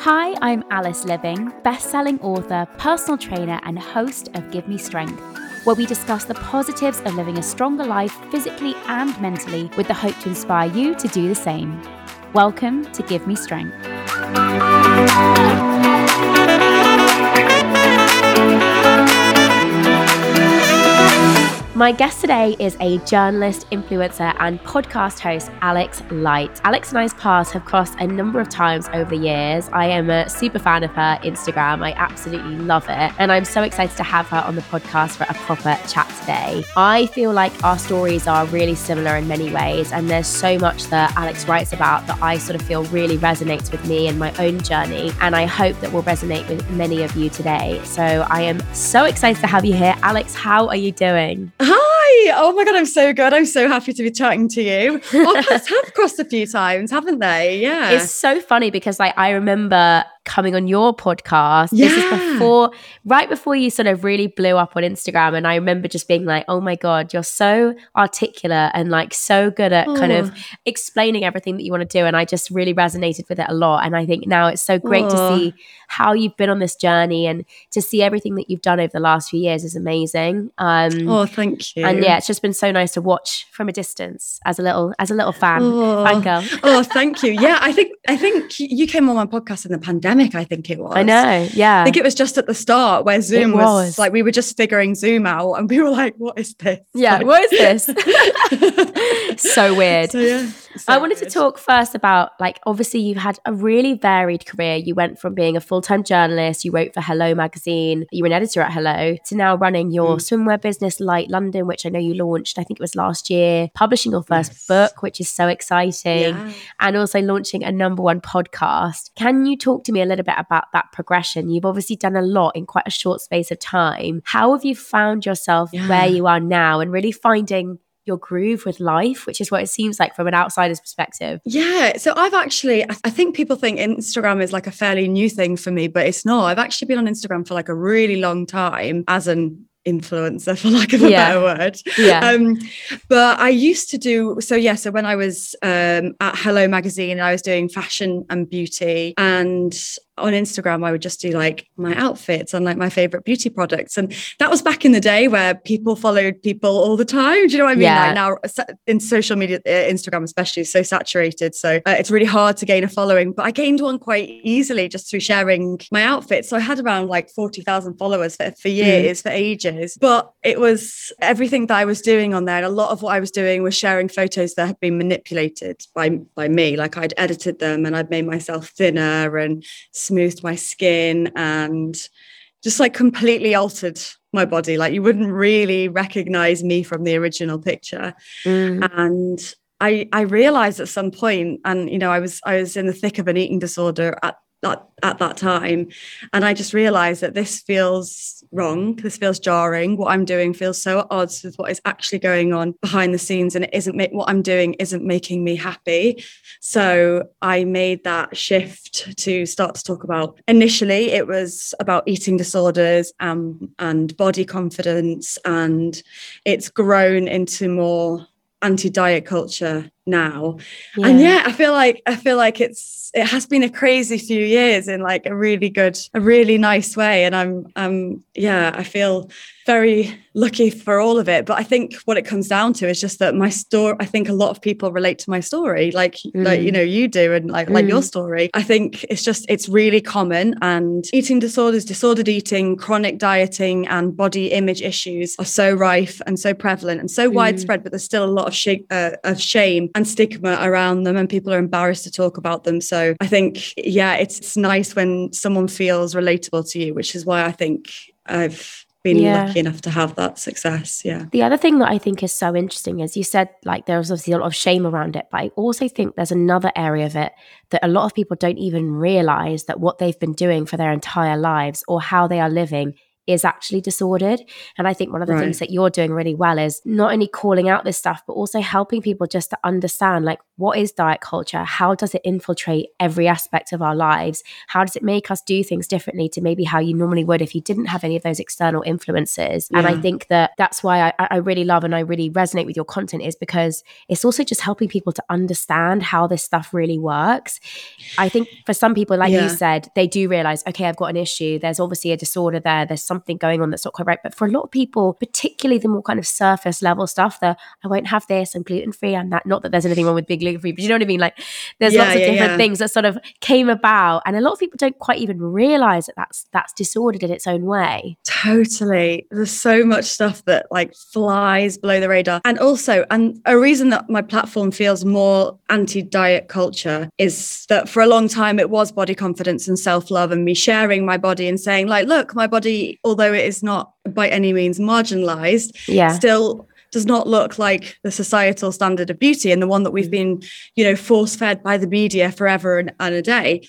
Hi, I'm Alice Liveing, best-selling author, personal trainer, and host of Give Me Strength, where we discuss the positives of living a stronger life physically and mentally with the hope to inspire you to do the same. Welcome to Give Me Strength. My guest today is a journalist, influencer, and podcast host, Alex Light. Alex and I's paths have crossed a number of times over the years. I am a super fan of her Instagram. I absolutely love it. And I'm so excited to have her on the podcast for a proper chat today. I feel like our stories are really similar in many ways. And there's so much that Alex writes about that I sort of feel really resonates with me and my own journey. And I hope that will resonate with many of you today. So I am so excited to have you here. Alex, how are you doing? Hi! Oh my god, I'm so good. I'm so happy to be chatting to you. Our paths have crossed a few times, haven't they? Yeah. It's so funny because like I remember coming on your podcast. Yeah. This is before, right before you sort of really blew up on Instagram. And I remember just being like, oh my God, you're so articulate and like so good at kind of Oh. explaining everything that you want to do. And I just really resonated with it a lot. And I think now it's so great to Oh. see how you've been on this journey and to see everything that you've done over the last few years is amazing. Um, Oh, thank you. and yeah, it's just been so nice to watch from a distance as a little as a little fan, Oh. fangirl. oh, thank you. Yeah, I think I think you came on my podcast in the pandemic. I think it was. I know, yeah. I think it was just at the start where Zoom was. was. like we were just figuring Zoom out, and we were like, "What is this?" Yeah, Like- what is so weird. So, yeah, I so wanted to talk first about like obviously you've had a really varied career. You went from being a full-time journalist, you wrote for Hello magazine, you were an editor at Hello, to now running your Mm. swimwear business Light London, which I know you launched, I think it was last year, publishing your first Yes. book, which is so exciting, Yeah. and also launching a number one podcast. Can you talk to me a little bit about that progression? You've obviously done a lot in quite a short space of time. How have you found yourself Yeah. where you are now and really finding your groove with life, which is what it seems like from an outsider's perspective. Yeah, so I've actually, I think people think Instagram is like a fairly new thing for me, but it's not. I've actually been on Instagram for like a really long time as an influencer, for lack of a Yeah. better word. Yeah. Um, but I used to do so. Yeah, so when I was um, at Hello Magazine, I was doing fashion and beauty, and on Instagram, I would just do like my outfits and like my favorite beauty products, and that was back in the day where people followed people all the time. Do you know what I mean? Yeah. Like now, in social media, uh, Instagram especially, is so saturated, so uh, it's really hard to gain a following. But I gained one quite easily just through sharing my outfits. So I had around like forty thousand followers for, for years, for ages. But it was everything that I was doing on there, and a lot of what I was doing was sharing photos that had been manipulated by by me. Like I'd edited them and I'd made myself thinner and smoothed my skin and just like completely altered my body. Like you wouldn't really recognize me from the original picture. Mm. And I I realized at some point, and you know, I was I was in the thick of an eating disorder at that at that time. And I just realized that this feels wrong. This feels jarring. What I'm doing feels so at odds with what is actually going on behind the scenes. And it isn't what I'm doing isn't making me happy. So I made that shift to start to talk about initially it was about eating disorders um, and body confidence. And it's grown into more anti-diet culture now and yeah i feel like i feel like it's it has been a crazy few years in like a really good a really nice way and i'm um yeah i feel very lucky for all of it but i think what it comes down to is just that my story i think a lot of people relate to my story like like you Mm. know you do and like like your Mm. story i think it's just it's really common and eating disorders disordered eating chronic dieting and body image issues are so rife and so prevalent and so Mm. widespread but there's still a lot of sh- uh, of shame and stigma around them and people are embarrassed to talk about them so i think yeah it's, it's nice when someone feels relatable to you which is why i think i've been Yeah. lucky enough to have that success yeah The other thing that I think is so interesting is you said like there's obviously a lot of shame around it, but I also think there's another area of it that a lot of people don't even realize that what they've been doing for their entire lives or how they are living is actually disordered. And I think one of the Right. things that you're doing really well is not only calling out this stuff, but also helping people just to understand like what is diet culture? How does it infiltrate every aspect of our lives? How does it make us do things differently to maybe how you normally would if you didn't have any of those external influences? And I think that that's why I, I really love and I really resonate with your content is because it's also just helping people to understand how this stuff really works. I think for some people, like Yeah. you said, they do realize, okay, I've got an issue. There's obviously a disorder there. There's something going on that's not quite right. But for a lot of people, particularly the more kind of surface level stuff, the I won't have this, I'm gluten free, I'm that. Not that there's anything wrong with being gluten free, but you know what I mean? Like there's Yeah, lots of yeah, different yeah. things that sort of came about, and a lot of people don't quite even realize that that's that's disordered in its own way. Totally. There's so much stuff that like flies below the radar. And also, and a reason that my platform feels more anti diet culture is that for a long time it was body confidence and self love and me sharing my body and saying, like, look, my body, although it is not by any means marginalized, Yeah. still does not look like the societal standard of beauty and the one that we've mm-hmm. been, you know, force fed by the media forever and, and a day.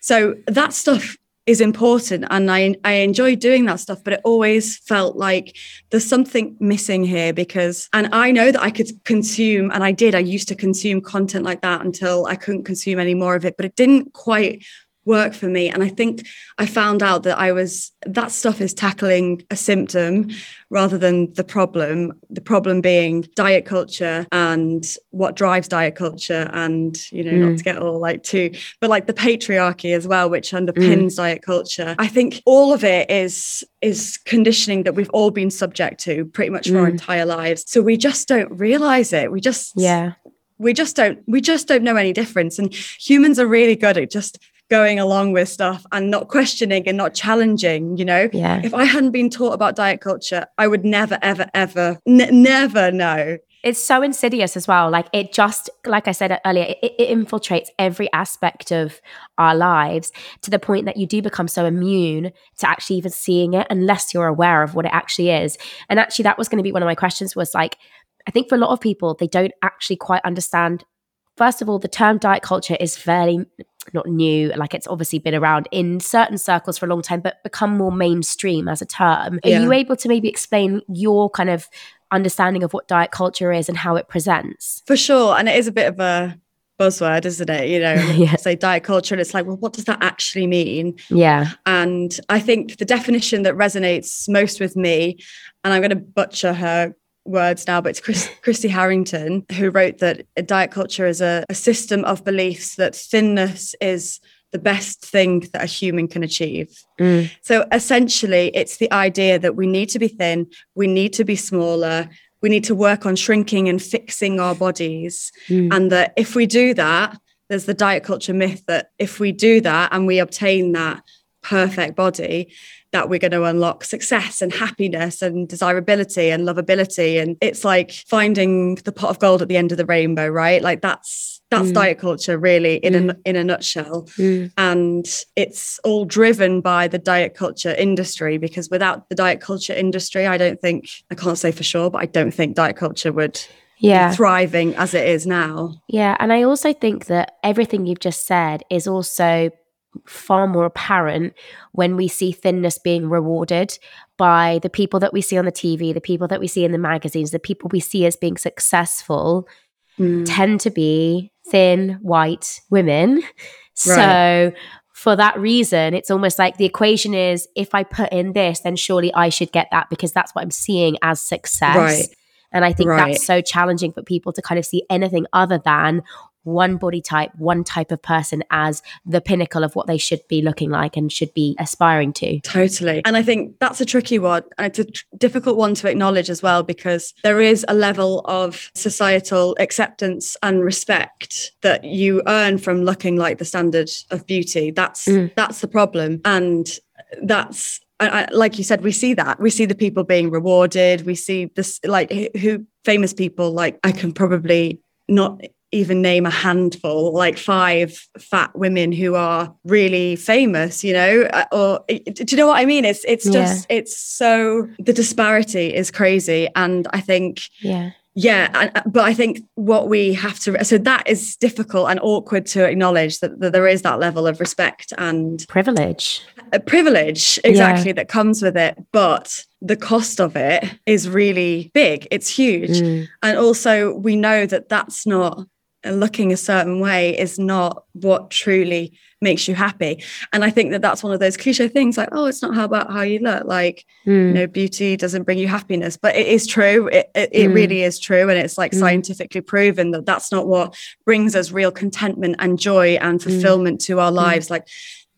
So that stuff is important and I I enjoy doing that stuff, but it always felt like there's something missing here because and I know that I could consume and I did, I used to consume content like that until I couldn't consume any more of it, but it didn't quite work for me. And I think I found out that I was that stuff is tackling a symptom rather than the problem. The problem being diet culture and what drives diet culture, and you know, not to get all like too, but like the patriarchy as well, which underpins diet culture. I think all of it is is conditioning that we've all been subject to pretty much for our Mm. entire lives. So we just don't realize it. We just Yeah. we just don't we just don't know any difference and humans are really good at just going along with stuff and not questioning and not challenging you know Yeah. if i hadn't been taught about diet culture i would never ever ever n- never know It's so insidious as well. Like it just, like I said earlier, it, it infiltrates every aspect of our lives to the point that you do become so immune to actually even seeing it unless you're aware of what it actually is. And actually, that was going to be one of my questions was like, I think for a lot of people, they don't actually quite understand. First of all, the term diet culture is fairly not new, like it's obviously been around in certain circles for a long time, but become more mainstream as a term. Are Yeah. you able to maybe explain your kind of understanding of what diet culture is and how it presents? for sure and it is a bit of a buzzword isn't it you know Yeah. say diet culture and it's like well what does that actually mean Yeah. And I think the definition that resonates most with me, and I'm going to butcher her words now, but it's Chris, Christy Harrison who wrote that a diet culture is a, a system of beliefs that thinness is the best thing that a human can achieve. Mm. So essentially, it's the idea that we need to be thin, we need to be smaller, we need to work on shrinking and fixing our bodies. Mm. And that if we do that, there's the diet culture myth that if we do that and we obtain that perfect body, that we're going to unlock success and happiness and desirability and lovability. And it's like finding the pot of gold at the end of the rainbow, right? Like that's that's Mm. diet culture really in a in a nutshell Mm. and it's all driven by the diet culture industry because without the diet culture industry i don't think i can't say for sure but i don't think diet culture would Yeah. be thriving as it is now Yeah. And I also think that everything you've just said is also far more apparent when we see thinness being rewarded by the people that we see on the TV, the people that we see in the magazines, the people we see as being successful Mm. tend to be thin white women. So for that reason, it's almost like the equation is if I put in this, then surely I should get that because that's what I'm seeing as success. Right. And I think Right. that's so challenging for people to kind of see anything other than one body type, one type of person as the pinnacle of what they should be looking like and should be aspiring to. Totally. And I think that's a tricky one. And it's a tr- difficult one to acknowledge as well, because there is a level of societal acceptance and respect that you earn from looking like the standard of beauty. That's Mm. that's the problem. And that's I, like you said, we see that. We see the people being rewarded. We see this, like, who famous people, like, I can probably not even name a handful, like five fat women who are really famous, you know, uh, or do you know what I mean? It's it's Yeah. just it's so the disparity is crazy, and I think Yeah. yeah but i think what we have to so that is difficult and awkward to acknowledge that, that there is that level of respect and privilege a privilege exactly yeah. that comes with it but the cost of it is really big it's huge mm. and also we know that that's not looking a certain way is not what truly makes you happy and i think that that's one of those cliche things like oh it's not how about how you look like mm. you know beauty doesn't bring you happiness but it is true it, it, it mm. really is true and it's like mm. scientifically proven that that's not what brings us real contentment and joy and mm. fulfillment to our mm. lives like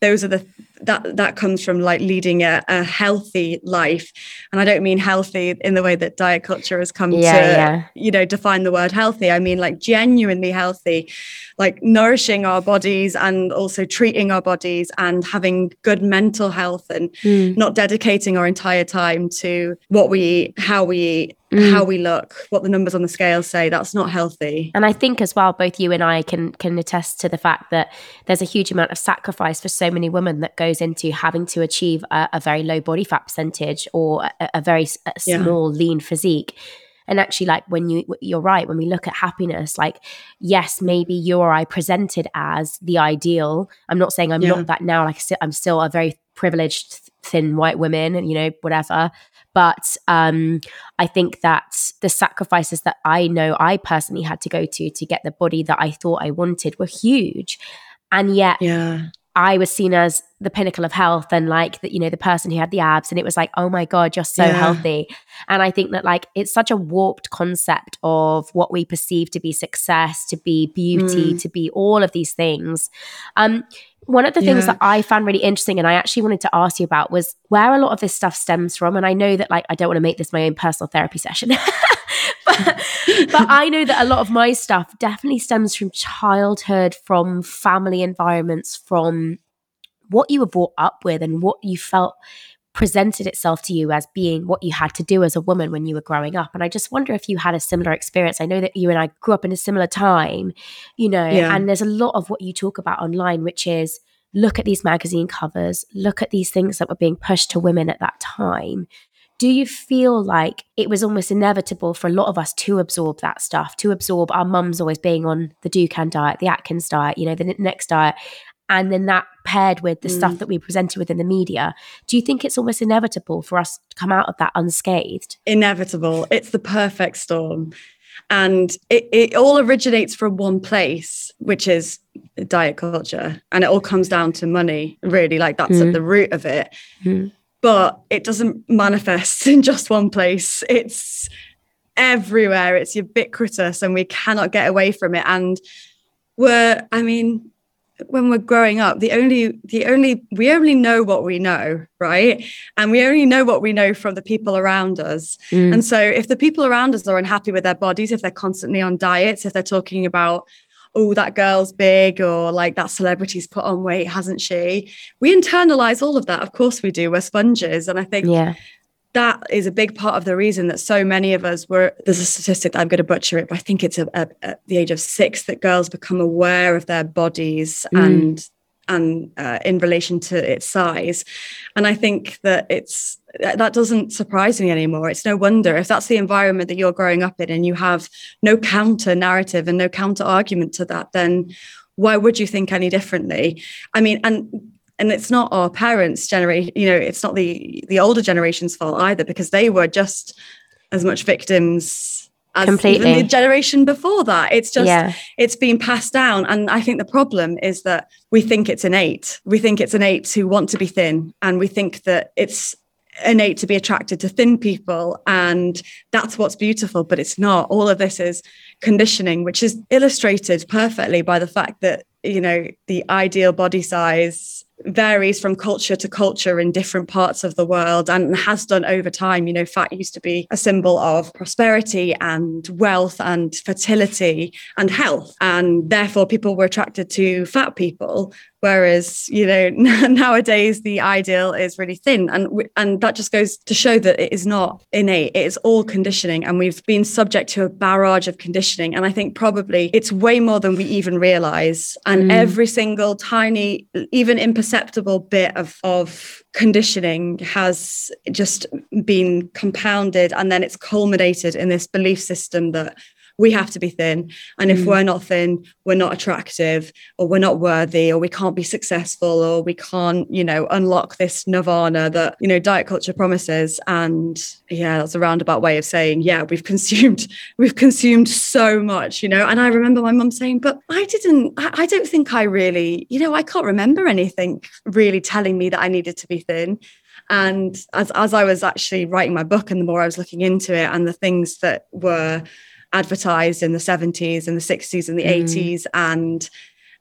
those are the that that comes from like leading a, a, healthy life and i don't mean healthy in the way that diet culture has come yeah, to yeah. you know define the word healthy i mean like genuinely healthy like nourishing our bodies and also treating our bodies and having good mental health and mm. not dedicating our entire time to what we eat how we eat mm. how we look, what the numbers on the scale say. That's not healthy. And I think as well, both you and I can can attest to the fact that there's a huge amount of sacrifice for so many women that goes into having to achieve a, a very low body fat percentage or a, a very a small yeah. lean physique and actually like when you you're right when we look at happiness like yes maybe you or i presented as the ideal i'm not saying i'm yeah. not that now like i'm still a very privileged thin white woman and you know whatever but um, I think that the sacrifices that I know I personally had to go to to get the body that I thought I wanted were huge. And yet, yeah. I was seen as the pinnacle of health and like that, you know, the person who had the abs. And it was like, oh my God, you're so yeah. healthy. And I think that like it's such a warped concept of what we perceive to be success, to be beauty, mm. to be all of these things. Um, one of the things that I found really interesting and I actually wanted to ask you about was where a lot of this stuff stems from. And I know that like I don't want to make this my own personal therapy session. but, but I know that a lot of my stuff definitely stems from childhood, from family environments, from what you were brought up with and what you felt presented itself to you as being what you had to do as a woman when you were growing up. And I just wonder if you had a similar experience. I know that you and I grew up in a similar time, you know, yeah. and there's a lot of what you talk about online, which is look at these magazine covers, look at these things that were being pushed to women at that time. Do you feel like it was almost inevitable for a lot of us to absorb that stuff, to absorb our mums always being on the Dukan diet, the Atkins diet, you know, the next diet, and then that paired with the mm. stuff that we presented within the media? Do you think it's almost inevitable for us to come out of that unscathed? Inevitable. It's the perfect storm. And it, it all originates from one place which is diet culture. And it all comes down to money really. Like that's mm. at the root of it. Mm. But it doesn't manifest in just one place. It's everywhere. It's ubiquitous and we cannot get away from it. And we're i mean when we're growing up the only the only we only know what we know right? And we only know what we know from the people around us. Mm. and so if the people around us are unhappy with their bodies if they're constantly on diets if they're talking about oh that girl's big or like that celebrity's put on weight hasn't she? We internalize all of that. Of course we do. We're sponges. And i think yeah. that is a big part of the reason that so many of us were there's a statistic that i'm going to butcher it but i think it's a, a, at the age of six that girls become aware of their bodies mm. and and uh, in relation to its size. And i think that it's that doesn't surprise me anymore. It's no wonder. If that's the environment that you're growing up in and you have no counter narrative and no counter argument to that then why would you think any differently? I mean and and it's not our parents generation you know it's not the the older generation's fault either because they were just as much victims as Completely. even the generation before that it's just yeah. it's been passed down. And i think the problem is that we think it's innate. We think it's innate to want to be thin. And we think that it's innate to be attracted to thin people. And that's what's beautiful but it's not. All of this is conditioning which is illustrated perfectly by the fact that you know the ideal body size varies from culture to culture in different parts of the world and has done over time. You know, fat used to be a symbol of prosperity and wealth and fertility and health. And therefore, people were attracted to fat people. Whereas, you know, nowadays the ideal is really thin. And, and that just goes to show that it is not innate, it is all conditioning. And we've been subject to a barrage of conditioning. And I think probably it's way more than we even realize. And mm. every single tiny, even imperceptible bit of, of conditioning has just been compounded and then it's culminated in this belief system that we have to be thin. And if mm. we're not thin, we're not attractive or we're not worthy or we can't be successful or we can't, you know, unlock this nirvana that, you know, diet culture promises. And yeah, that's a roundabout way of saying, yeah, we've consumed, we've consumed so much, you know. And I remember my mum saying, but I didn't, I, I don't think I really, you know, I can't remember anything really telling me that I needed to be thin. And as, as I was actually writing my book and the more I was looking into it and the things that were advertised in the 70s and the 60s and the mm. 80s and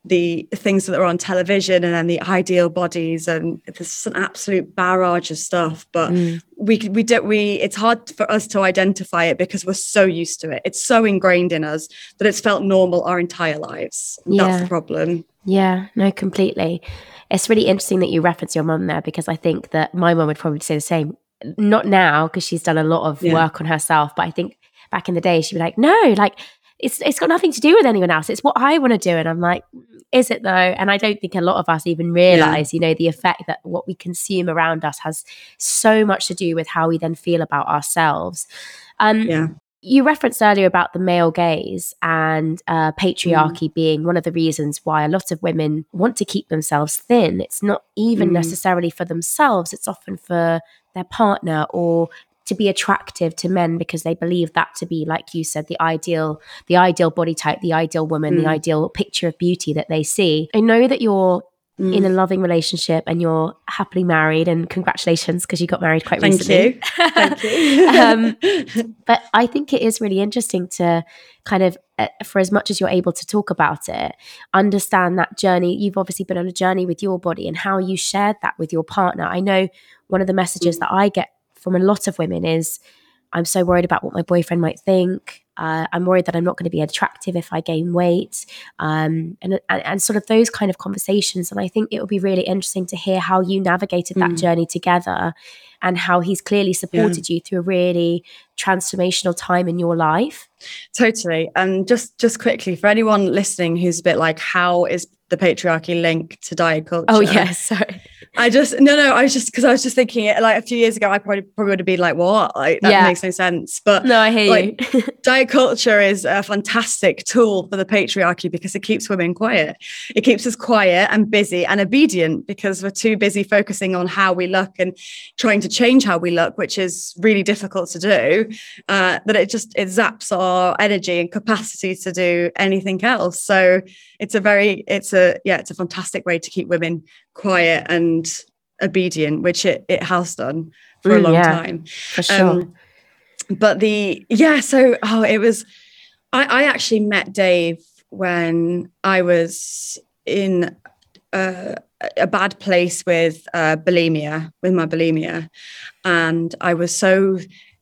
the things that are on television and then the ideal bodies and there's just an absolute barrage of stuff but mm. we we don't we it's hard for us to identify it because we're so used to it it's so ingrained in us that it's felt normal our entire lives yeah. that's the problem yeah no completely it's really interesting that you reference your mum there because i think that my mum would probably say the same not now because she's done a lot of yeah. work on herself but i think back in the day, she'd be like, no, like it's it's got nothing to do with anyone else. It's what I want to do. And I'm like, is it though? And I don't think a lot of us even realize, yeah. you know, the effect that what we consume around us has so much to do with how we then feel about ourselves. Um, yeah. You referenced earlier about the male gaze and uh, patriarchy mm. being one of the reasons why a lot of women want to keep themselves thin. It's not even mm. necessarily for themselves, it's often for their partner or to be attractive to men because they believe that to be like you said the ideal the ideal body type the ideal woman mm. the ideal picture of beauty that they see i know that you're mm. in a loving relationship and you're happily married and congratulations because you got married quite Thank recently you. Thank you. um, but i think it is really interesting to kind of uh, for as much as you're able to talk about it understand that journey you've obviously been on a journey with your body and how you shared that with your partner i know one of the messages mm. that i get from a lot of women is I'm so worried about what my boyfriend might think. Uh, I'm worried that I'm not going to be attractive if I gain weight, um, and, and, and sort of those kind of conversations. And I think it would be really interesting to hear how you navigated that mm. journey together, and how he's clearly supported yeah. you through a really transformational time in your life. Totally. And just just quickly for anyone listening who's a bit like, how is the patriarchy link to diet culture? Oh yes, sorry. I just no no I was just because I was just thinking it like a few years ago I probably probably would have been like what like that yeah. makes no sense but no I hear like, you diet culture is a fantastic tool for the patriarchy because it keeps women quiet it keeps us quiet and busy and obedient because we're too busy focusing on how we look and trying to change how we look which is really difficult to do uh, that it just it zaps our energy and capacity to do anything else so it's a very it's a yeah it's a fantastic way to keep women quiet and obedient, which it, it has done for mm, a long yeah, time. For sure. Um, but the yeah, so oh, it was. I, I actually met Dave when I was in a, a bad place with uh, bulimia, with my bulimia, and I was so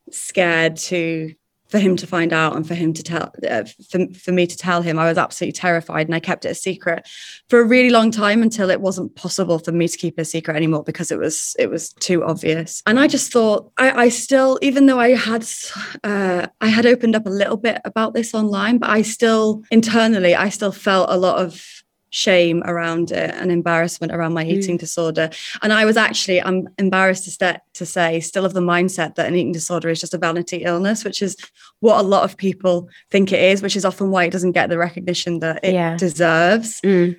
scared to for him to find out and for him to tell uh, for, for me to tell him i was absolutely terrified and i kept it a secret for a really long time until it wasn't possible for me to keep a secret anymore because it was it was too obvious. And i just thought i, I still even though i had uh, i had opened up a little bit about this online but i still internally i still felt a lot of shame around it and embarrassment around my eating mm. disorder. And I was actually, I'm embarrassed to, st- to say, still of the mindset that an eating disorder is just a vanity illness, which is what a lot of people think it is, which is often why it doesn't get the recognition that it yeah. deserves. Mm.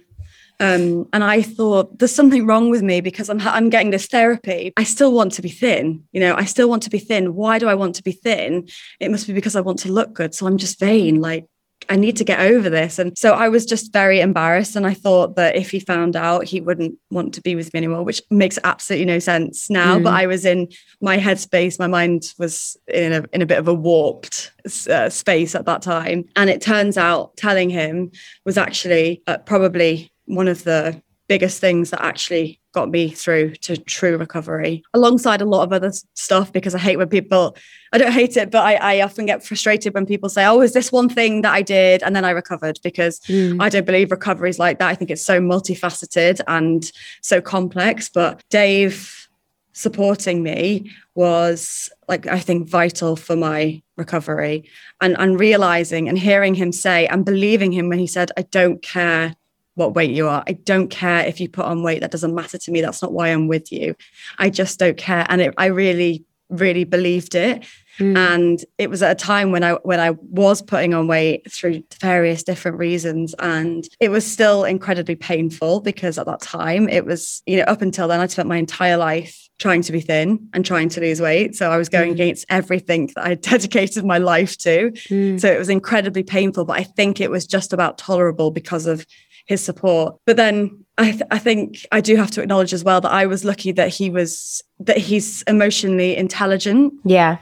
Um, and I thought there's something wrong with me because I'm I'm getting this therapy. I still want to be thin, you know. I still want to be thin. Why do I want to be thin? It must be because I want to look good. So I'm just vain. Like I need to get over this. And so I was just very embarrassed. And I thought that if he found out, he wouldn't want to be with me anymore, which makes absolutely no sense now. Mm. But I was in my headspace. My mind was in a, in a bit of a warped uh, space at that time. And it turns out telling him was actually uh, probably one of the biggest things that actually got me through to true recovery alongside a lot of other stuff because I hate when people I don't hate it but I, I often get frustrated when people say oh is this one thing that I did and then I recovered because mm. I don't believe recovery is like that I think it's so multifaceted and so complex but Dave supporting me was like I think vital for my recovery and and realizing and hearing him say and believing him when he said I don't care what weight you are. I don't care if you put on weight. That doesn't matter to me. That's not why I'm with you. I just don't care. And it, I really, really believed it. Mm. And it was at a time when I when I was putting on weight through various different reasons, and it was still incredibly painful because at that time it was you know up until then I spent my entire life trying to be thin and trying to lose weight. So I was going mm. against everything that I dedicated my life to. Mm. So it was incredibly painful, but I think it was just about tolerable because of his support. But then I, th- I think I do have to acknowledge as well that I was lucky that he was that he's emotionally intelligent. Yeah.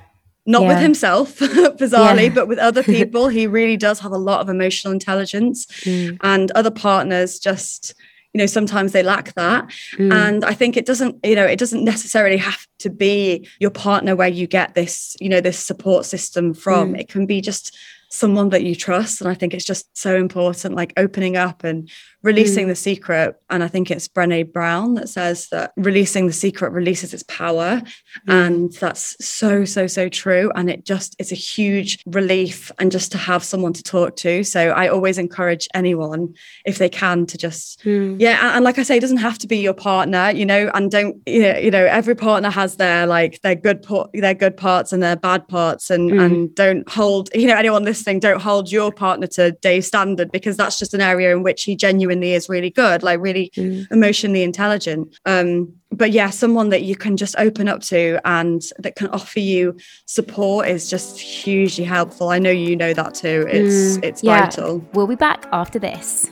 Not yeah. with himself, bizarrely, yeah. but with other people. he really does have a lot of emotional intelligence. Mm. And other partners just you know sometimes they lack that mm. and i think it doesn't you know it doesn't necessarily have to be your partner where you get this you know this support system from mm. it can be just someone that you trust. And I think it's just so important, like opening up and releasing mm. the secret. And I think it's Brene Brown that says that releasing the secret releases its power. Mm. And that's so, so, so true. And it just, it's a huge relief and just to have someone to talk to. So I always encourage anyone, if they can, to just, mm. yeah. And, and, like I say, it doesn't have to be your partner, you know, and don't, you know, you know every partner has their like their good, their good parts and their bad parts and, mm. and don't hold, you know, anyone listening, don't hold your partner to Dave's standard because that's just an area in which he genuinely genuinely is really good, like really mm. emotionally intelligent. Um, but yeah, someone that you can just open up to and that can offer you support is just hugely helpful. I know you know that too. It's mm, it's yeah. vital. We'll be back after this.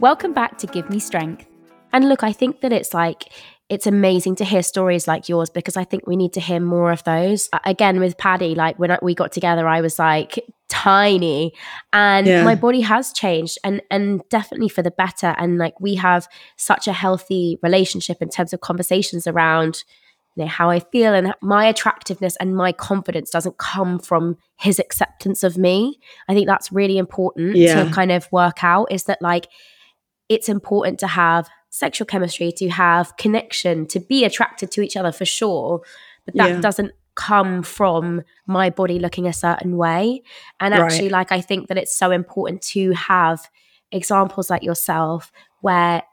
Welcome back to Give Me Strength. And look, I think that it's like it's amazing to hear stories like yours because I think we need to hear more of those. Again, with Paddy, like when we got together, I was like tiny and yeah. my body has changed and and definitely for the better and like we have such a healthy relationship in terms of conversations around you know how I feel and my attractiveness and my confidence doesn't come from his acceptance of me. I think that's really important yeah. to kind of work out is that like it's important to have sexual chemistry, to have connection, to be attracted to each other for sure. But that yeah. doesn't come from my body looking a certain way. And actually, right. like, I think that it's so important to have examples like yourself where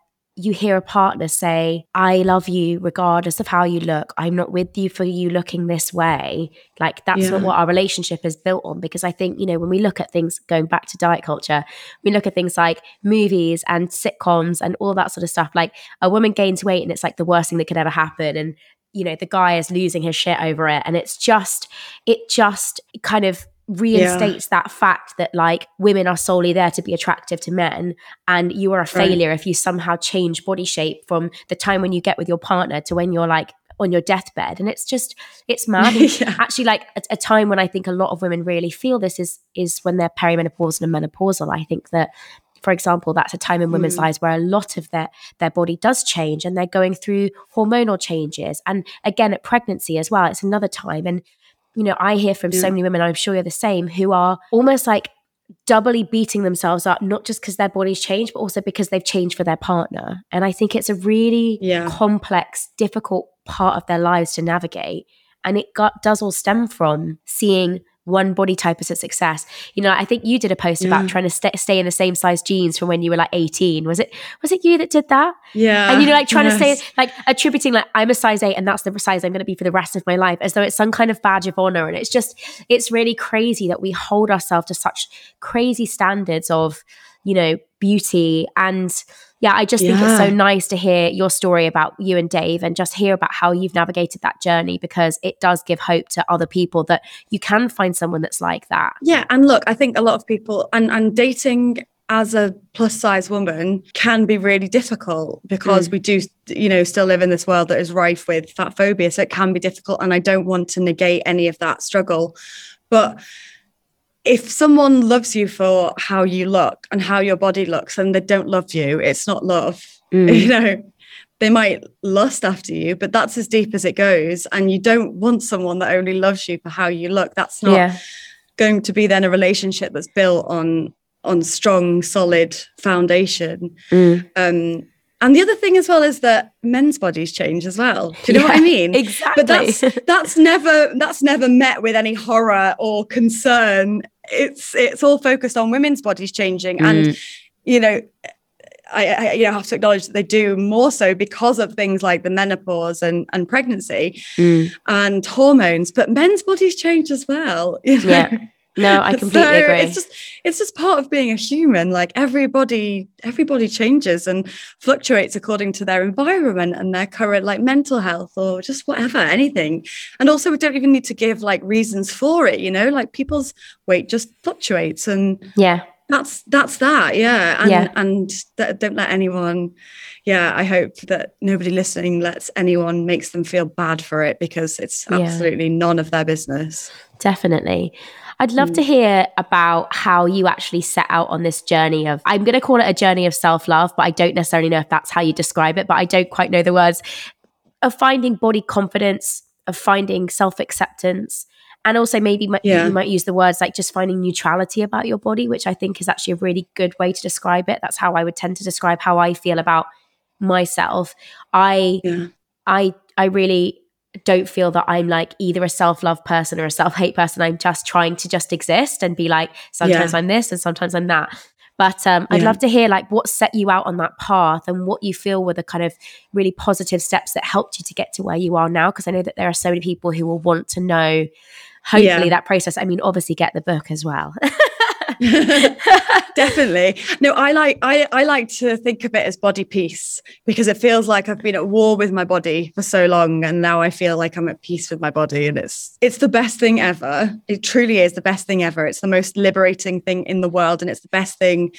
you hear a partner say, I love you regardless of how you look. I'm not with you for you looking this way. Like that's yeah. what our relationship is built on. Because I think, you know, when we look at things going back to diet culture, we look at things like movies and sitcoms and all that sort of stuff. Like a woman gains weight and it's like the worst thing that could ever happen. And you know the guy is losing his shit over it and it's just it just kind of reinstates yeah. that fact that like women are solely there to be attractive to men and you are a failure right. if you somehow change body shape from the time when you get with your partner to when you're like on your deathbed and it's just it's mad yeah. actually like a, a, time when i think a lot of women really feel this is is when they're perimenopausal and menopausal i think that for example that's a time in women's mm. lives where a lot of their their body does change and they're going through hormonal changes and again at pregnancy as well it's another time and you know, I hear from so many women, I'm sure you're the same, who are almost like doubly beating themselves up, not just because their bodies changed, but also because they've changed for their partner. And I think it's a really yeah. complex, difficult part of their lives to navigate. And it got, does all stem from seeing one body type is a success. You know, I think you did a post yeah. about mm. trying to st- stay in the same size jeans from when you were like 18. Was it was it you that did that? Yeah. And you know, like trying yes. to stay like attributing like I'm a size eight and that's the size I'm going to be for the rest of my life, as though it's some kind of badge of honor. And it's just it's really crazy that we hold ourselves to such crazy standards of you know beauty and yeah, I just yeah. think it's so nice to hear your story about you and Dave and just hear about how you've navigated that journey because it does give hope to other people that you can find someone that's like that. Yeah. And look, I think a lot of people and and dating as a plus size woman can be really difficult because mm. we do you know still live in this world that is rife with fat phobia so it can be difficult and i don't want to negate any of that struggle but if someone loves you for how you look and how your body looks and they don't love you it's not love mm. you know they might lust after you but that's as deep as it goes and you don't want someone that only loves you for how you look that's not yeah. going to be then a relationship that's built on on strong solid foundation mm. um and the other thing as well is that men's bodies change as well. Do you know yeah, what I mean? Exactly. But that's that's never that's never met with any horror or concern. It's it's all focused on women's bodies changing, mm. and you know, I, I, you know have to acknowledge that they do more so because of things like the menopause and and pregnancy mm. and hormones. But men's bodies change as well. You know? Yeah. No, I completely so agree. It's just it's just part of being a human. Like everybody, everybody changes and fluctuates according to their environment and their current like mental health or just whatever, anything. And also we don't even need to give like reasons for it, you know, like people's weight just fluctuates and yeah. That's that's that, yeah. And yeah. and th- don't let anyone yeah, I hope that nobody listening lets anyone makes them feel bad for it because it's absolutely yeah. none of their business. Definitely. I'd love mm. to hear about how you actually set out on this journey of, I'm going to call it a journey of self love, but I don't necessarily know if that's how you describe it, but I don't quite know the words of finding body confidence, of finding self acceptance. And also, maybe yeah. you might use the words like just finding neutrality about your body, which I think is actually a really good way to describe it. That's how I would tend to describe how I feel about myself. I, yeah. I, I really don't feel that I'm like either a self love person or a self hate person. I'm just trying to just exist and be like, sometimes yeah. I'm this and sometimes I'm that. But um, I'd yeah. love to hear like what set you out on that path and what you feel were the kind of really positive steps that helped you to get to where you are now. Because I know that there are so many people who will want to know, hopefully, yeah. that process. I mean, obviously, get the book as well. Definitely. No, I like I, I like to think of it as body peace because it feels like I've been at war with my body for so long and now I feel like I'm at peace with my body and it's it's the best thing ever. It truly is the best thing ever. It's the most liberating thing in the world and it's the best thing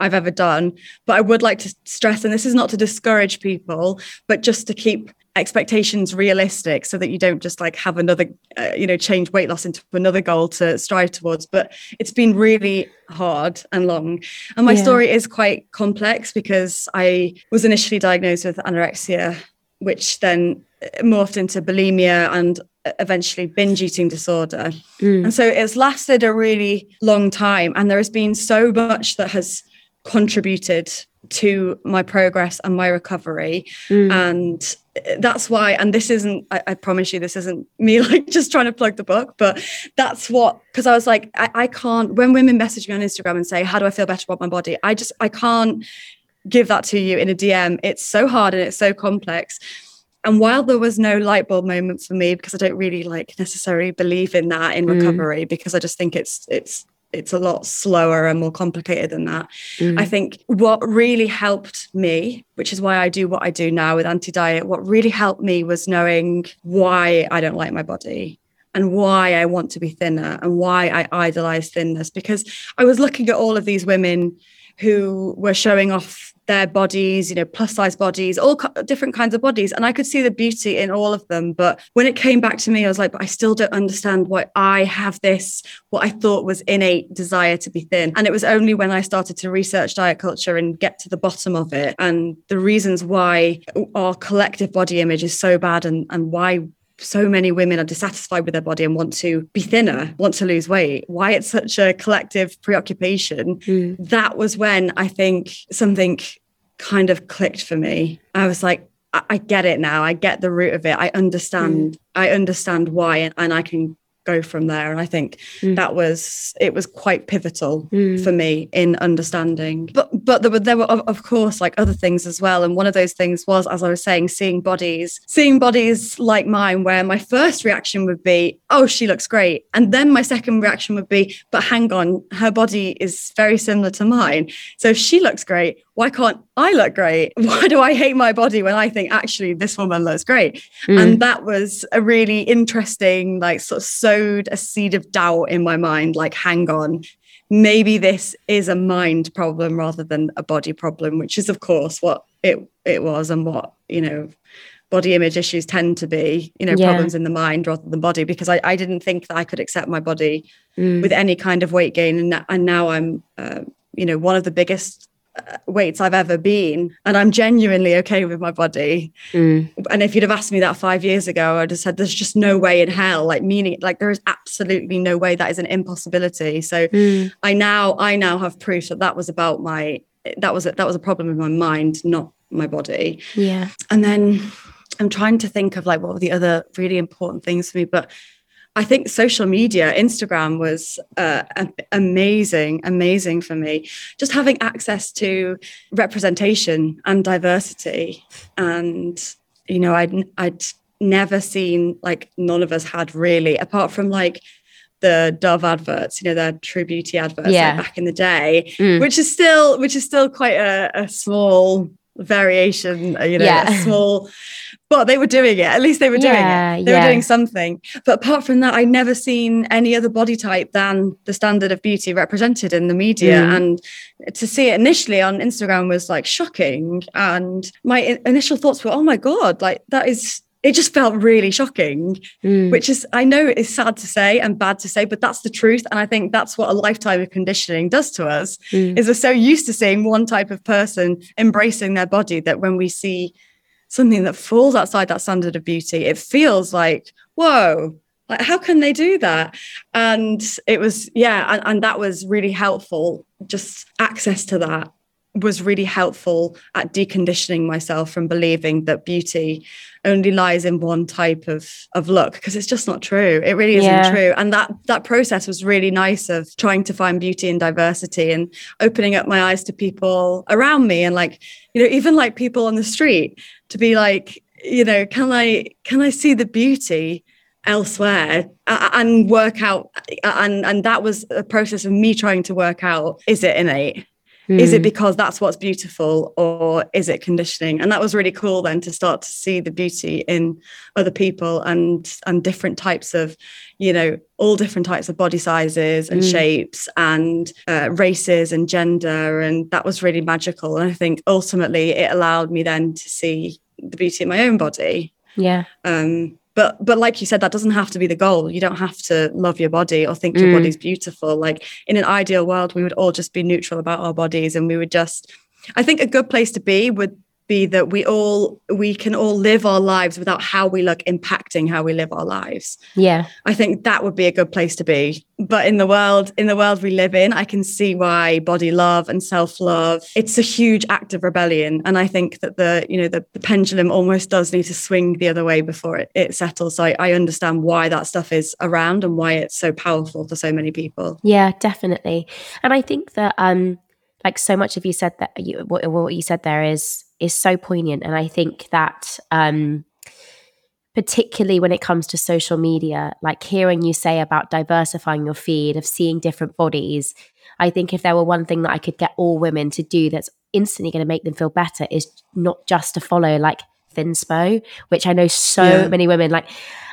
I've ever done. But I would like to stress and this is not to discourage people, but just to keep expectations realistic so that you don't just like have another uh, you know change weight loss into another goal to strive towards but it's been really hard and long and my yeah. story is quite complex because i was initially diagnosed with anorexia which then morphed into bulimia and eventually binge eating disorder mm. and so it's lasted a really long time and there has been so much that has contributed to my progress and my recovery mm. and that's why and this isn't I, I, promise you this isn't me like just trying to plug the book but that's what because i was like I, I can't when women message me on instagram and say how do i feel better about my body i just i can't give that to you in a dm it's so hard and it's so complex and while there was no light bulb moment for me because i don't really like necessarily believe in that in mm. recovery because i just think it's it's it's a lot slower and more complicated than that. Mm. I think what really helped me, which is why I do what I do now with anti diet, what really helped me was knowing why I don't like my body and why I want to be thinner and why I idolize thinness. Because I was looking at all of these women who were showing off their bodies, you know, plus size bodies, all co- different kinds of bodies. And I could see the beauty in all of them. But when it came back to me, I was like, but I still don't understand why I have this, what I thought was innate desire to be thin. And it was only when I started to research diet culture and get to the bottom of it and the reasons why our collective body image is so bad and, and why so many women are dissatisfied with their body and want to be thinner, want to lose weight, why it's such a collective preoccupation. Mm. That was when I think something kind of clicked for me. I was like, I, I get it now. I get the root of it. I understand. Mm. I understand why, and, and I can go from there. And I think mm. that was it was quite pivotal mm. for me in understanding. But but there were there were of course like other things as well. And one of those things was, as I was saying, seeing bodies, seeing bodies like mine, where my first reaction would be, oh, she looks great. And then my second reaction would be, but hang on, her body is very similar to mine. So if she looks great, why can't I look great? Why do I hate my body when I think actually this woman looks great? Mm. And that was a really interesting, like, sort of sowed a seed of doubt in my mind. Like, hang on, maybe this is a mind problem rather than a body problem, which is, of course, what it it was and what you know body image issues tend to be you know yeah. problems in the mind rather than body because I, I didn't think that I could accept my body mm. with any kind of weight gain and, and now I'm uh, you know one of the biggest weights I've ever been and I'm genuinely okay with my body mm. and if you'd have asked me that five years ago I'd have said there's just no way in hell like meaning like there is absolutely no way that is an impossibility so mm. I now I now have proof that that was about my that was a, that was a problem in my mind not my body yeah and then I'm trying to think of like what were the other really important things for me, but I think social media, Instagram was uh, amazing, amazing for me. Just having access to representation and diversity, and you know, I'd I'd never seen like none of us had really, apart from like the Dove adverts, you know, their True Beauty adverts yeah. like back in the day, mm. which is still which is still quite a, a small variation, you know, yeah. small but they were doing it. At least they were doing yeah, it. They yeah. were doing something. But apart from that, I'd never seen any other body type than the standard of beauty represented in the media. Mm. And to see it initially on Instagram was like shocking. And my initial thoughts were, oh my God, like that is it just felt really shocking, mm. which is, I know it's sad to say and bad to say, but that's the truth. And I think that's what a lifetime of conditioning does to us mm. is we're so used to seeing one type of person embracing their body that when we see something that falls outside that standard of beauty, it feels like, whoa, like how can they do that? And it was, yeah, and, and that was really helpful. Just access to that was really helpful at deconditioning myself from believing that beauty only lies in one type of of look because it's just not true. It really isn't yeah. true. And that that process was really nice of trying to find beauty and diversity and opening up my eyes to people around me and like you know even like people on the street to be like you know can i can i see the beauty elsewhere? And work out and and that was a process of me trying to work out is it innate Mm. Is it hmm. because that's what's beautiful or is it conditioning? And that was really cool then to start to see the beauty in other people and and different types of, you know, all different types of body sizes and mm. shapes and uh, races and gender. And that was really magical. And I think ultimately it allowed me then to see the beauty in my own body. Yeah. Um, but but like you said that doesn't have to be the goal you don't have to love your body or think mm. your body's beautiful like in an ideal world we would all just be neutral about our bodies and we would just i think a good place to be would be that we all we can all live our lives without how we look impacting how we live our lives. Yeah. I think that would be a good place to be. But in the world in the world we live in i can see why body love and self-love it's a huge act of rebellion. And i think that the you know the, the pendulum almost does need to swing the other way before it, it settles. So I, I understand why that stuff is around and why it's so powerful for so many people. Yeah definitely. And i think that um like so much of you said that you, what, what you said there is is so poignant. And I think that, um, particularly when it comes to social media, like hearing you say about diversifying your feed, of seeing different bodies, I think if there were one thing that I could get all women to do that's instantly going to make them feel better is not just to follow like Thinspo, which I know so yeah. many women like.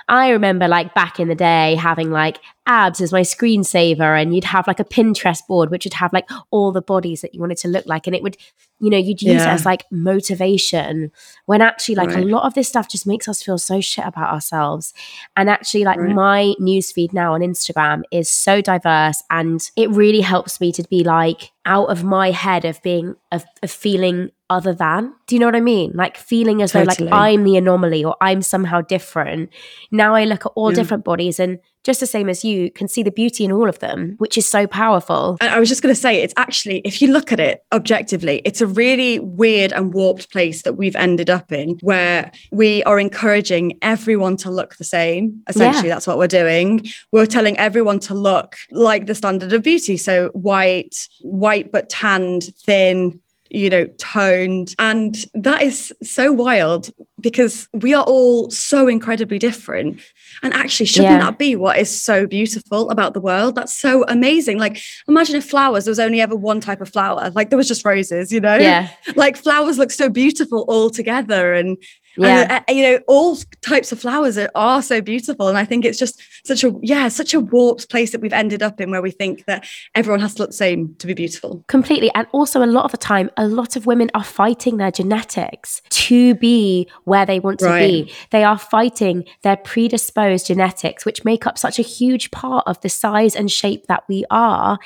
I remember like back in the day having like abs as my screensaver and you'd have like a Pinterest board which would have like all the bodies that you wanted to look like and it would you know you'd use yeah. it as like motivation when actually like right. a lot of this stuff just makes us feel so shit about ourselves and actually like right. my newsfeed now on Instagram is so diverse and it really helps me to be like out of my head of being of, of feeling other than. Do you know what I mean? Like feeling as totally. though like I'm the anomaly or I'm somehow different. Now I look at all different bodies and just the same as you can see the beauty in all of them, which is so powerful. And I was just going to say it's actually if you look at it objectively, it's a really weird and warped place that we've ended up in where we are encouraging everyone to look the same. Essentially, yeah. that's what we're doing. We're telling everyone to look like the standard of beauty. So white, white but tanned, thin, you know, toned. And that is so wild because we are all so incredibly different. And actually, shouldn't yeah. that be what is so beautiful about the world? That's so amazing. Like, imagine if flowers, there was only ever one type of flower, like there was just roses, you know? Yeah. Like flowers look so beautiful all together. And yeah. And, you know, all types of flowers are, are so beautiful. And I think it's just such a, yeah, such a warped place that we've ended up in where we think that everyone has to look the same to be beautiful. Completely. And also, a lot of the time, a lot of women are fighting their genetics to be where they want to right. be. They are fighting their predisposed genetics, which make up such a huge part of the size and shape that we are.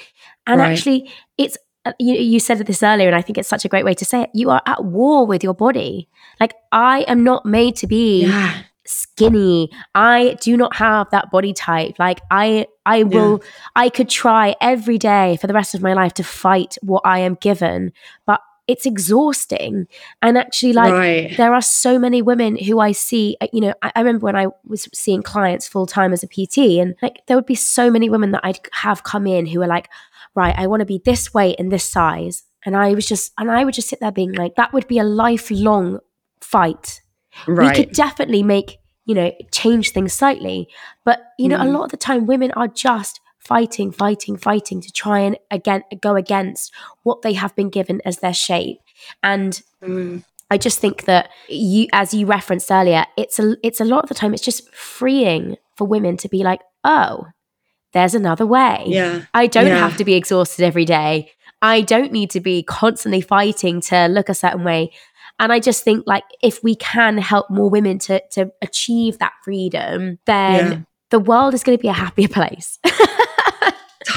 And right. actually, it's Uh, you, you said this earlier, and I think it's such a great way to say it. You are at war with your body. Like, I am not made to be yeah. skinny. I do not have that body type. Like, I, I will, yeah. I could try every day for the rest of my life to fight what I am given, but it's exhausting. And actually, like, right. there are so many women who I see, uh, you know, I, I remember when I was seeing clients full time as a PT, and like, there would be so many women that I'd have come in who are like, right, I want to be this weight and this size. And I was just, and I would just sit there being like, that would be a lifelong fight. Right. We could definitely make, you know, change things slightly. But, you know, mm. a lot of the time women are just fighting, fighting, fighting to try and again go against what they have been given as their shape. And mm. I just think that you, as you referenced earlier, it's a it's a lot of the time it's just freeing for women to be like, oh, there's another way. Yeah. I don't yeah. have to be exhausted every day. I don't need to be constantly fighting to look a certain way. And I just think like if we can help more women to to achieve that freedom, then yeah. the world is going to be a happier place.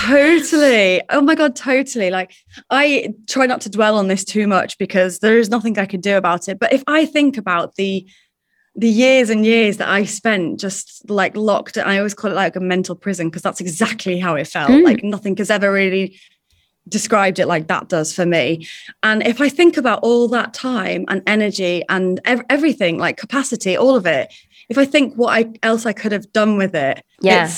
Totally. Oh my god, totally. Like I try not to dwell on this too much because there is nothing I can do about it. But if I think about the the years and years that I spent just like locked, I always call it like a mental prison because that's exactly how it felt. Mm. Like nothing has ever really described it like that does for me. And if I think about all that time and energy and ev- everything, like capacity, all of it, if I think what I, else I could have done with it, yeah.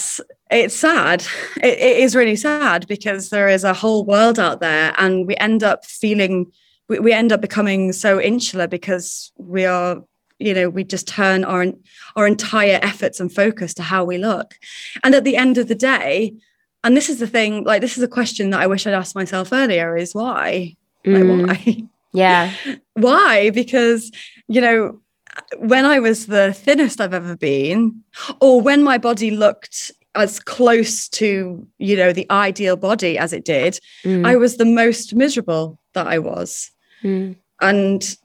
It's sad. It, it is really sad because there is a whole world out there, and we end up feeling we, we end up becoming so insular because we are you know we just turn our our entire efforts and focus to how we look. And at the end of the day and this is the thing like this is a question that i wish i'd asked myself earlier is why? Mm. like why? Yeah. Why? Because you know when i was the thinnest i've ever been or when my body looked as close to you know the ideal body as it did mm. i was the most miserable that i was mm. and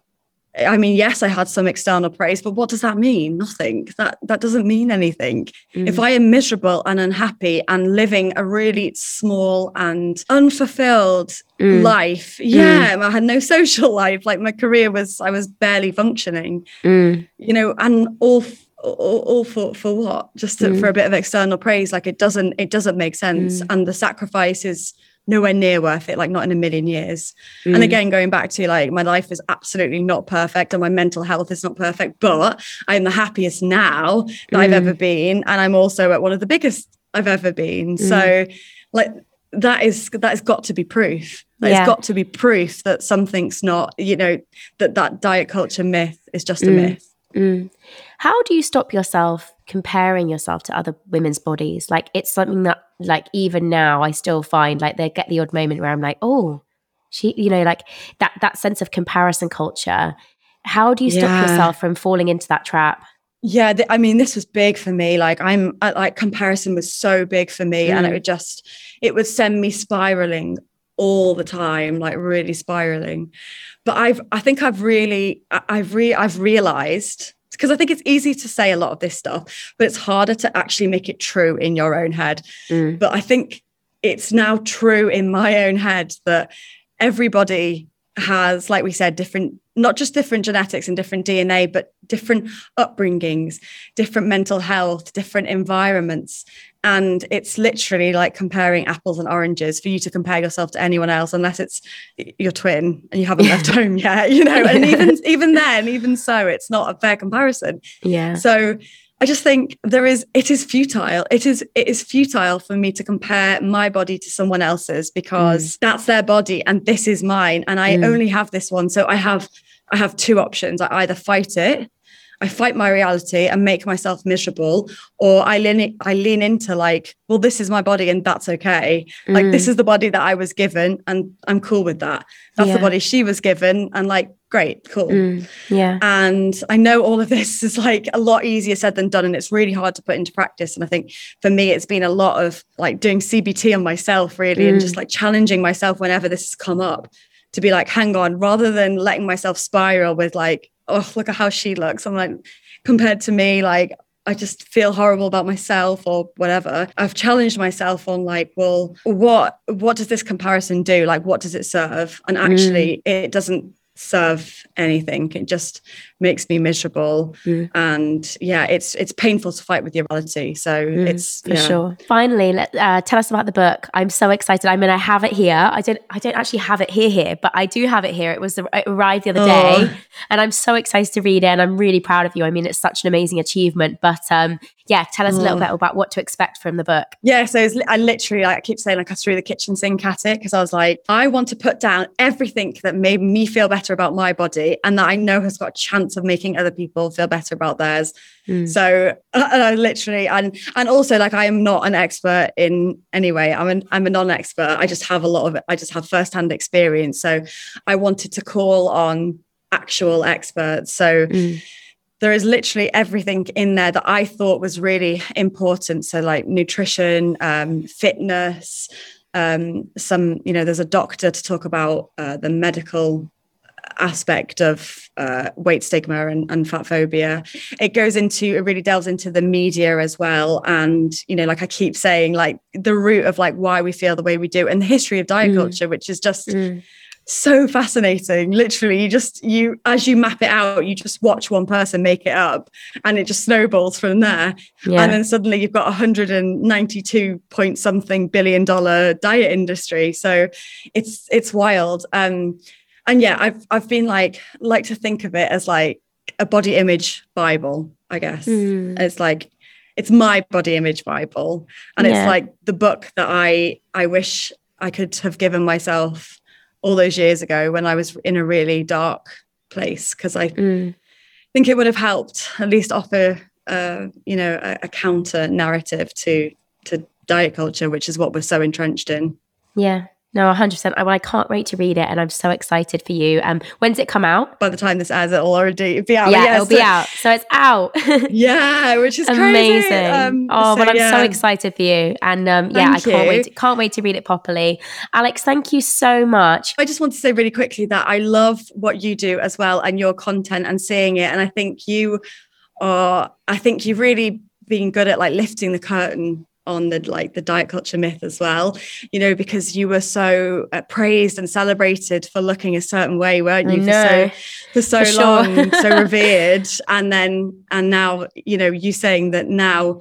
I mean, yes, I had some external praise, but what does that mean? Nothing. That that doesn't mean anything. Mm. If I am miserable and unhappy and living a really small and unfulfilled mm. life, mm. yeah, I had no social life. Like my career was, I was barely functioning. Mm. You know, and all all, all for for what? Just to, for a mm. bit of external praise. Like it doesn't it doesn't make sense. And the sacrifice is nowhere near worth it, like not in a million years. Mm. And again, going back to like my life is absolutely not perfect and my mental health is not perfect, but I'm the happiest now that mm. I've ever been. And I'm also at one of the biggest I've ever been. Mm. So like that is that has got to be proof. Like, yeah. It's got to be proof that something's not, you know, that that diet culture myth is just a mm. myth. Mm. How do you stop yourself comparing yourself to other women's bodies? Like it's something that like even now I still find like they get the odd moment where I'm like, oh, she, you know, like that that sense of comparison culture. How do you stop yeah. yourself from falling into that trap? Yeah, th- I mean, this was big for me. Like, I'm I, like comparison was so big for me, mm. and it mm. would just it would send me spiraling all the time, like really spiraling. But I've I think I've really I've re I've realized because I think it's easy to say a lot of this stuff, but it's harder to actually make it true in your own head. Mm. But I think it's now true in my own head that everybody has, like we said, different, not just different genetics and different DNA, but different upbringings, different mental health, different environments. And it's literally like comparing apples and oranges for you to compare yourself to anyone else, unless it's your twin and you haven't left home yet, you know. And even even then, even so, it's not a fair comparison. Yeah. So I just think there is it is futile. It is it is futile for me to compare my body to someone else's because mm. that's their body and this is mine and I mm. only have this one. So I have I have two options. I either fight it I fight my reality and make myself miserable, or I lean I lean into like, well, this is my body and that's okay. Mm. Like this mm. is the body that I was given and I'm cool with that. That's yeah. the body she was given and like great, cool. Mm. Yeah. And I know all of this is like a lot easier said than done and it's really hard to put into practice. And I think for me it's been a lot of like doing CBT on myself really mm. and just like challenging myself whenever this has come up to be like, hang on, rather than letting myself spiral with like, oh, look at how she looks. I'm like, compared to me, like, I just feel horrible about myself or whatever. I've challenged myself on like, well, what what does this comparison do? Like what does it serve? And actually mm. it doesn't serve anything. It just makes me miserable. Mm. And yeah, it's it's painful to fight with your reality. So mm, it's for yeah. sure. Finally, let, uh, tell us about the book. I'm so excited. I mean, I have it here. I don't I don't actually have it here here, but I do have it here. It was it arrived the other oh. day, and I'm so excited to read it. And I'm really proud of you. I mean, it's such an amazing achievement. But um, yeah, tell us oh. a little oh. bit about what to expect from the book. Yeah, so I literally, like, I keep saying, like, I threw the kitchen sink at it because I was like, I want to put down everything that made me feel better about my body and that I know has got a chance of making other people feel better about theirs. Mm. So, and I literally, and and also, like, I am not an expert in any way. I'm an I'm a non-expert. I just have a lot of. I just have firsthand experience. So, I wanted to call on actual experts. So. Mm there is literally everything in there that I thought was really important. So, like nutrition, um, fitness, um, some, you know, there's a doctor to talk about uh, the medical aspect of uh, weight stigma and, and fat phobia. It goes into, it really delves into the media as well. And, you know, like I keep saying, like the root of like why we feel the way we do and the history of diet mm. culture, which is just. Mm so fascinating literally you just you as you map it out you just watch one person make it up and it just snowballs from there yeah. and then suddenly you've got 192 point something billion dollar diet industry so it's it's wild um and yeah i've i've been like like to think of it as like a body image bible i guess mm. it's like it's my body image bible and yeah. it's like the book that i i wish i could have given myself all those years ago when I was in a really dark place because I mm. think it would have helped at least offer uh, you know a, a, counter narrative to to diet culture, which is what we're so entrenched in. Yeah, no, 100%. I, well, I can't wait to read it and I'm so excited for you. Um, when's it come out? By the time this airs, it'll already be out. Yeah, it'll so, be out. So it's out. yeah, which is amazing. Um, oh, so, well, I'm yeah. so excited for you. And um, yeah, I can't wait, to, can't wait to read it properly. Alex, thank you so much. I just want to say really quickly that I love what you do as well and your content and seeing it. And I think you are, I think you've really been good at like lifting the curtain on the like the diet culture myth as well you know because you were so uh, praised and celebrated for looking a certain way weren't you for so for so for long sure. so revered and then and now you know you saying that now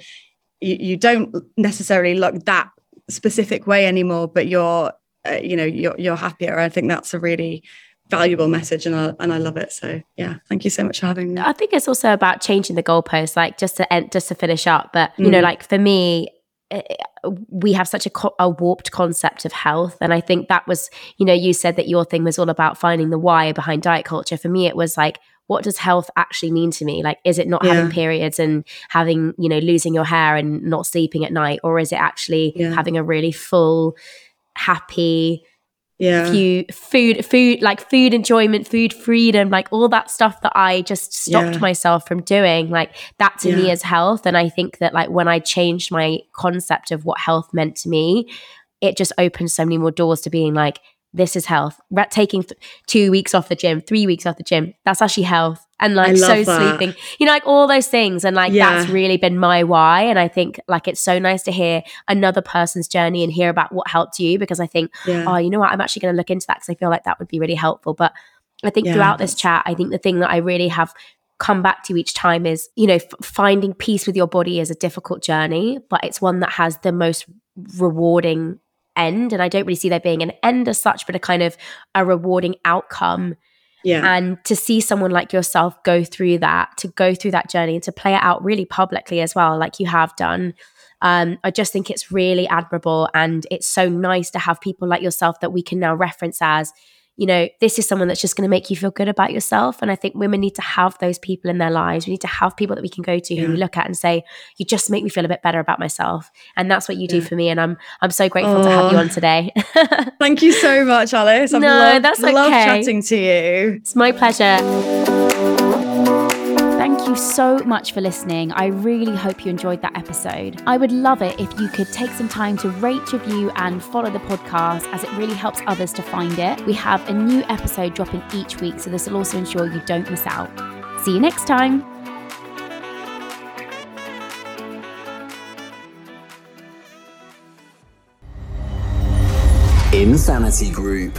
you, you don't necessarily look that specific way anymore but you're uh, you know you're you're happier i think that's a really valuable message and I, and I love it. So yeah, thank you so much for having me. I think it's also about changing the goalposts, like just to end, just to finish up. But you mm. know, like for me, Eh, eh, we have such a, co- a, warped concept of health and i think that was you know you said that your thing was all about finding the why behind diet culture for me it was like what does health actually mean to me like is it not yeah. having periods and having you know losing your hair and not sleeping at night or is it actually yeah. having a really full happy yeah few food food like food enjoyment food freedom like all that stuff that i just stopped yeah. myself from doing like that to yeah. me is health and i think that like when i changed my concept of what health meant to me it just opened so many more doors to being like this is health. Taking th- two weeks off the gym, three weeks off the gym, that's actually health. And like so that. sleeping, you know, like all those things. And like yeah. that's really been my why. And I think like it's so nice to hear another person's journey and hear about what helped you because I think, yeah. oh, you know what, I'm actually going to look into that because I feel like that would be really helpful. But I think yeah, throughout this chat, I think the thing that I really have come back to each time is, you know, f- finding peace with your body is a difficult journey, but it's one that has the most rewarding end and i don't really see there being an end as such but a kind of a rewarding outcome. Yeah. And to see someone like yourself go through that to go through that journey and to play it out really publicly as well like you have done um, I just think it's really admirable and it's so nice to have people like yourself that we can now reference as you know, this is someone that's just going to make you feel good about yourself. And I think women need to have those people in their lives. We need to have people that we can go to yeah. who we look at and say, you just make me feel a bit better about myself. And that's what you do yeah. for me. And I'm I'm so grateful to have you on today. Thank you so much, Alice. I've no, loved, that's okay. loved chatting to you. It's my pleasure you so much for listening. I really hope you enjoyed that episode. I would love it if you could take some time to rate, review, and follow the podcast as it really helps others to find it. We have a new episode dropping each week, so this will also ensure you don't miss out. See you next time. Insanity Group.